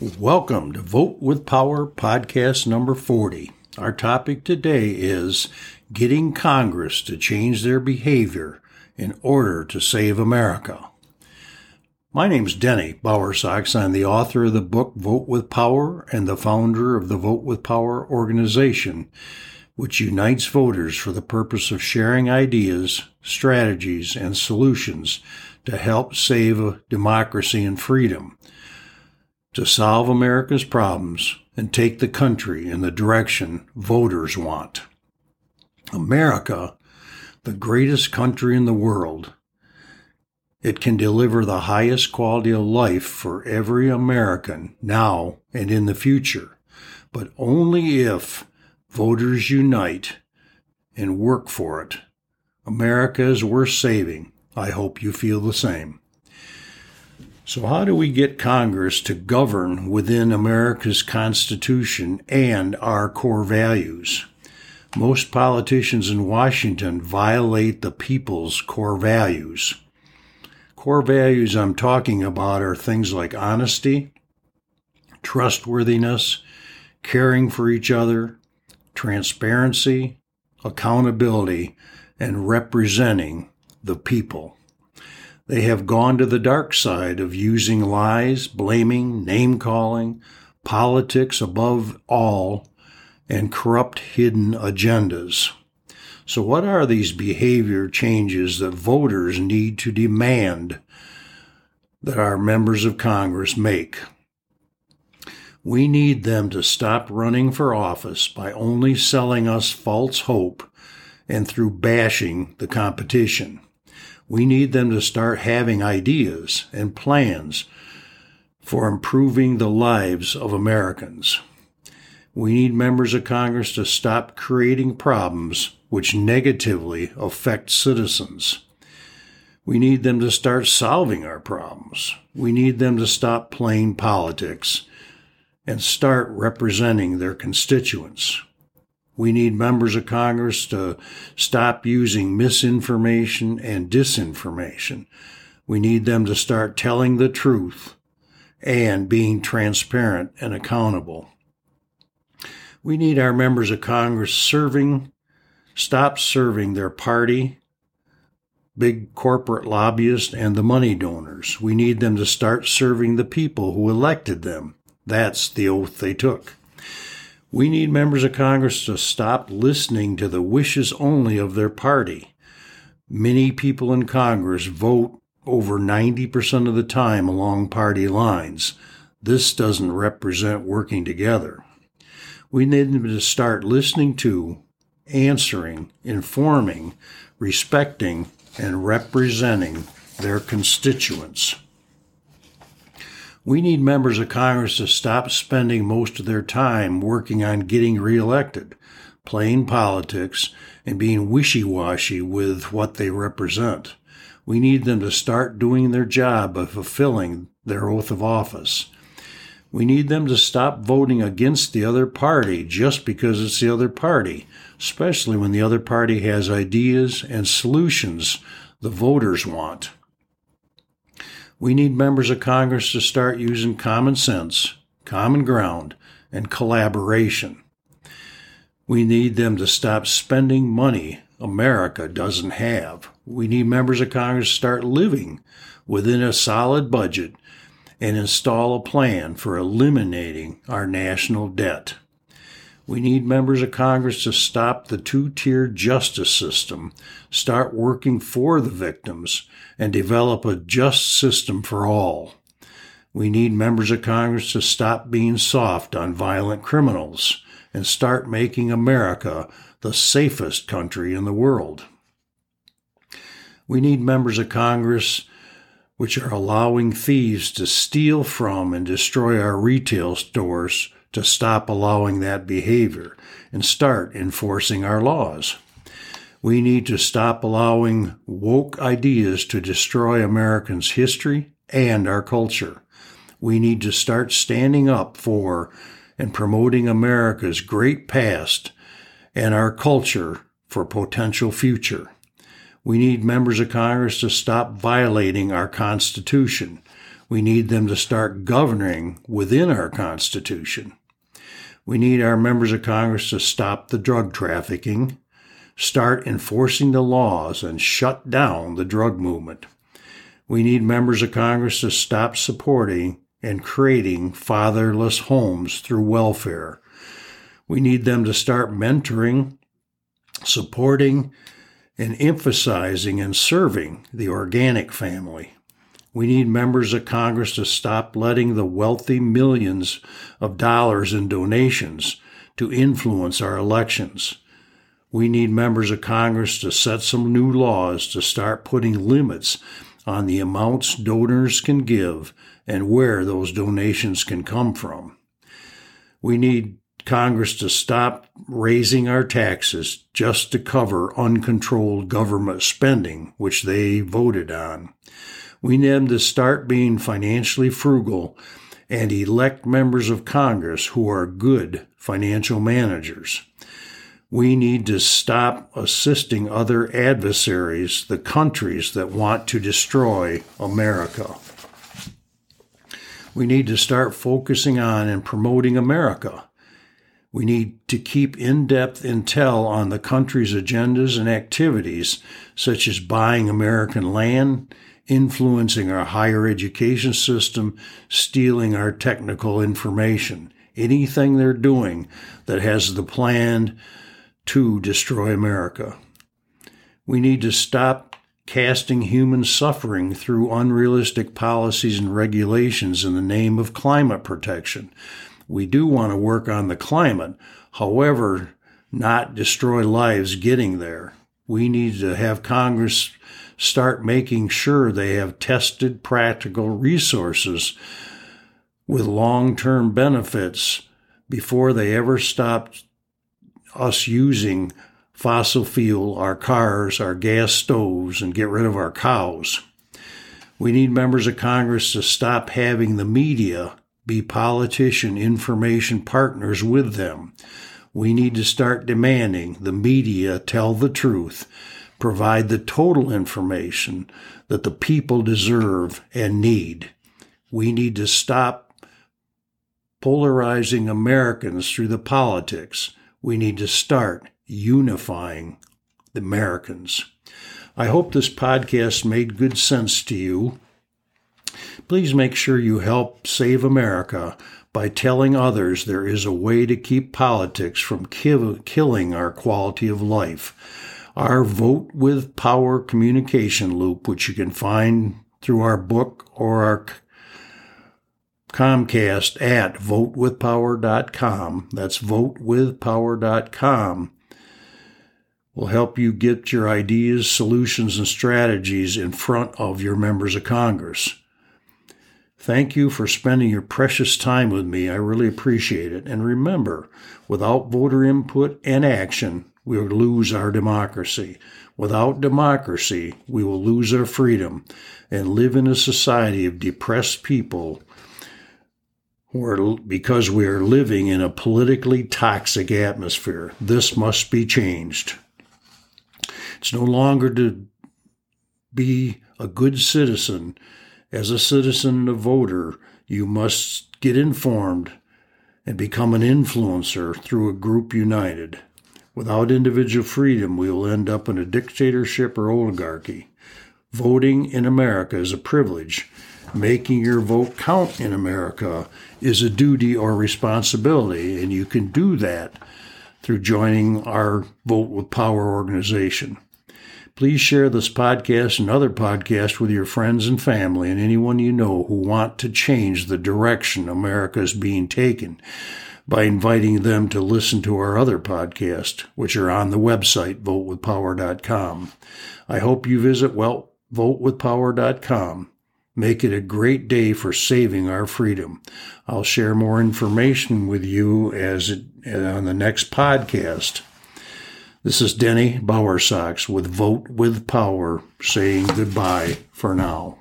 Welcome to Vote with Power podcast number 40. Our topic today is getting Congress to change their behavior in order to save America. My name's Denny Bowersox. I'm the author of the book Vote with Power and the founder of the Vote with Power organization, which unites voters for the purpose of sharing ideas, strategies, and solutions to help save democracy and freedom, to solve America's problems, and take the country in the direction voters want. America, the greatest country in the world, it can deliver the highest quality of life for every American now and in the future, but only if voters unite and work for it. America is worth saving. I hope you feel the same. So, how do we get Congress to govern within America's Constitution and our core values? Most politicians in Washington violate the people's core values. Core values I'm talking about are things like honesty, trustworthiness, caring for each other, transparency, accountability, and representing the people. They have gone to the dark side of using lies, blaming, name calling, politics above all, and corrupt hidden agendas. So, what are these behavior changes that voters need to demand that our members of Congress make? We need them to stop running for office by only selling us false hope and through bashing the competition. We need them to start having ideas and plans for improving the lives of Americans. We need members of Congress to stop creating problems which negatively affect citizens. We need them to start solving our problems. We need them to stop playing politics and start representing their constituents. We need members of Congress to stop using misinformation and disinformation. We need them to start telling the truth and being transparent and accountable. We need our members of Congress serving, stop serving their party, big corporate lobbyists, and the money donors. We need them to start serving the people who elected them. That's the oath they took. We need members of Congress to stop listening to the wishes only of their party. Many people in Congress vote over 90% of the time along party lines. This doesn't represent working together. We need them to start listening to, answering, informing, respecting, and representing their constituents. We need members of Congress to stop spending most of their time working on getting reelected, playing politics, and being wishy washy with what they represent. We need them to start doing their job of fulfilling their oath of office. We need them to stop voting against the other party just because it's the other party, especially when the other party has ideas and solutions the voters want. We need members of Congress to start using common sense, common ground, and collaboration. We need them to stop spending money America doesn't have. We need members of Congress to start living within a solid budget and install a plan for eliminating our national debt. We need members of Congress to stop the two tier justice system, start working for the victims, and develop a just system for all. We need members of Congress to stop being soft on violent criminals and start making America the safest country in the world. We need members of Congress which are allowing thieves to steal from and destroy our retail stores to stop allowing that behavior and start enforcing our laws. We need to stop allowing woke ideas to destroy Americans' history and our culture. We need to start standing up for and promoting America's great past and our culture for potential future. We need members of Congress to stop violating our Constitution. We need them to start governing within our Constitution. We need our members of Congress to stop the drug trafficking, start enforcing the laws, and shut down the drug movement. We need members of Congress to stop supporting and creating fatherless homes through welfare. We need them to start mentoring, supporting, and emphasizing and serving the organic family. We need members of Congress to stop letting the wealthy millions of dollars in donations to influence our elections. We need members of Congress to set some new laws to start putting limits on the amounts donors can give and where those donations can come from. We need Congress to stop raising our taxes just to cover uncontrolled government spending, which they voted on. We need them to start being financially frugal and elect members of Congress who are good financial managers. We need to stop assisting other adversaries, the countries that want to destroy America. We need to start focusing on and promoting America. We need to keep in depth intel on the country's agendas and activities, such as buying American land, influencing our higher education system, stealing our technical information. Anything they're doing that has the plan to destroy America. We need to stop casting human suffering through unrealistic policies and regulations in the name of climate protection. We do want to work on the climate, however, not destroy lives getting there. We need to have Congress start making sure they have tested practical resources with long term benefits before they ever stop us using fossil fuel, our cars, our gas stoves, and get rid of our cows. We need members of Congress to stop having the media be politician information partners with them. We need to start demanding the media tell the truth, provide the total information that the people deserve and need. We need to stop polarizing Americans through the politics. We need to start unifying the Americans. I hope this podcast made good sense to you. Please make sure you help save America by telling others there is a way to keep politics from kill- killing our quality of life. Our Vote with Power communication loop, which you can find through our book or our Comcast at votewithpower.com. That's votewithpower.com. Will help you get your ideas, solutions, and strategies in front of your members of Congress. Thank you for spending your precious time with me. I really appreciate it. And remember, without voter input and action, we will lose our democracy. Without democracy, we will lose our freedom and live in a society of depressed people because we are living in a politically toxic atmosphere. This must be changed. It's no longer to be a good citizen as a citizen and a voter, you must get informed and become an influencer through a group united. Without individual freedom, we will end up in a dictatorship or oligarchy. Voting in America is a privilege. Making your vote count in America is a duty or responsibility, and you can do that through joining our Vote with Power organization. Please share this podcast and other podcasts with your friends and family and anyone you know who want to change the direction America is being taken by inviting them to listen to our other podcasts, which are on the website votewithpower.com. I hope you visit well votewithpower.com. Make it a great day for saving our freedom. I'll share more information with you as it, on the next podcast. This is Denny Bowersox with Vote with Power saying goodbye for now.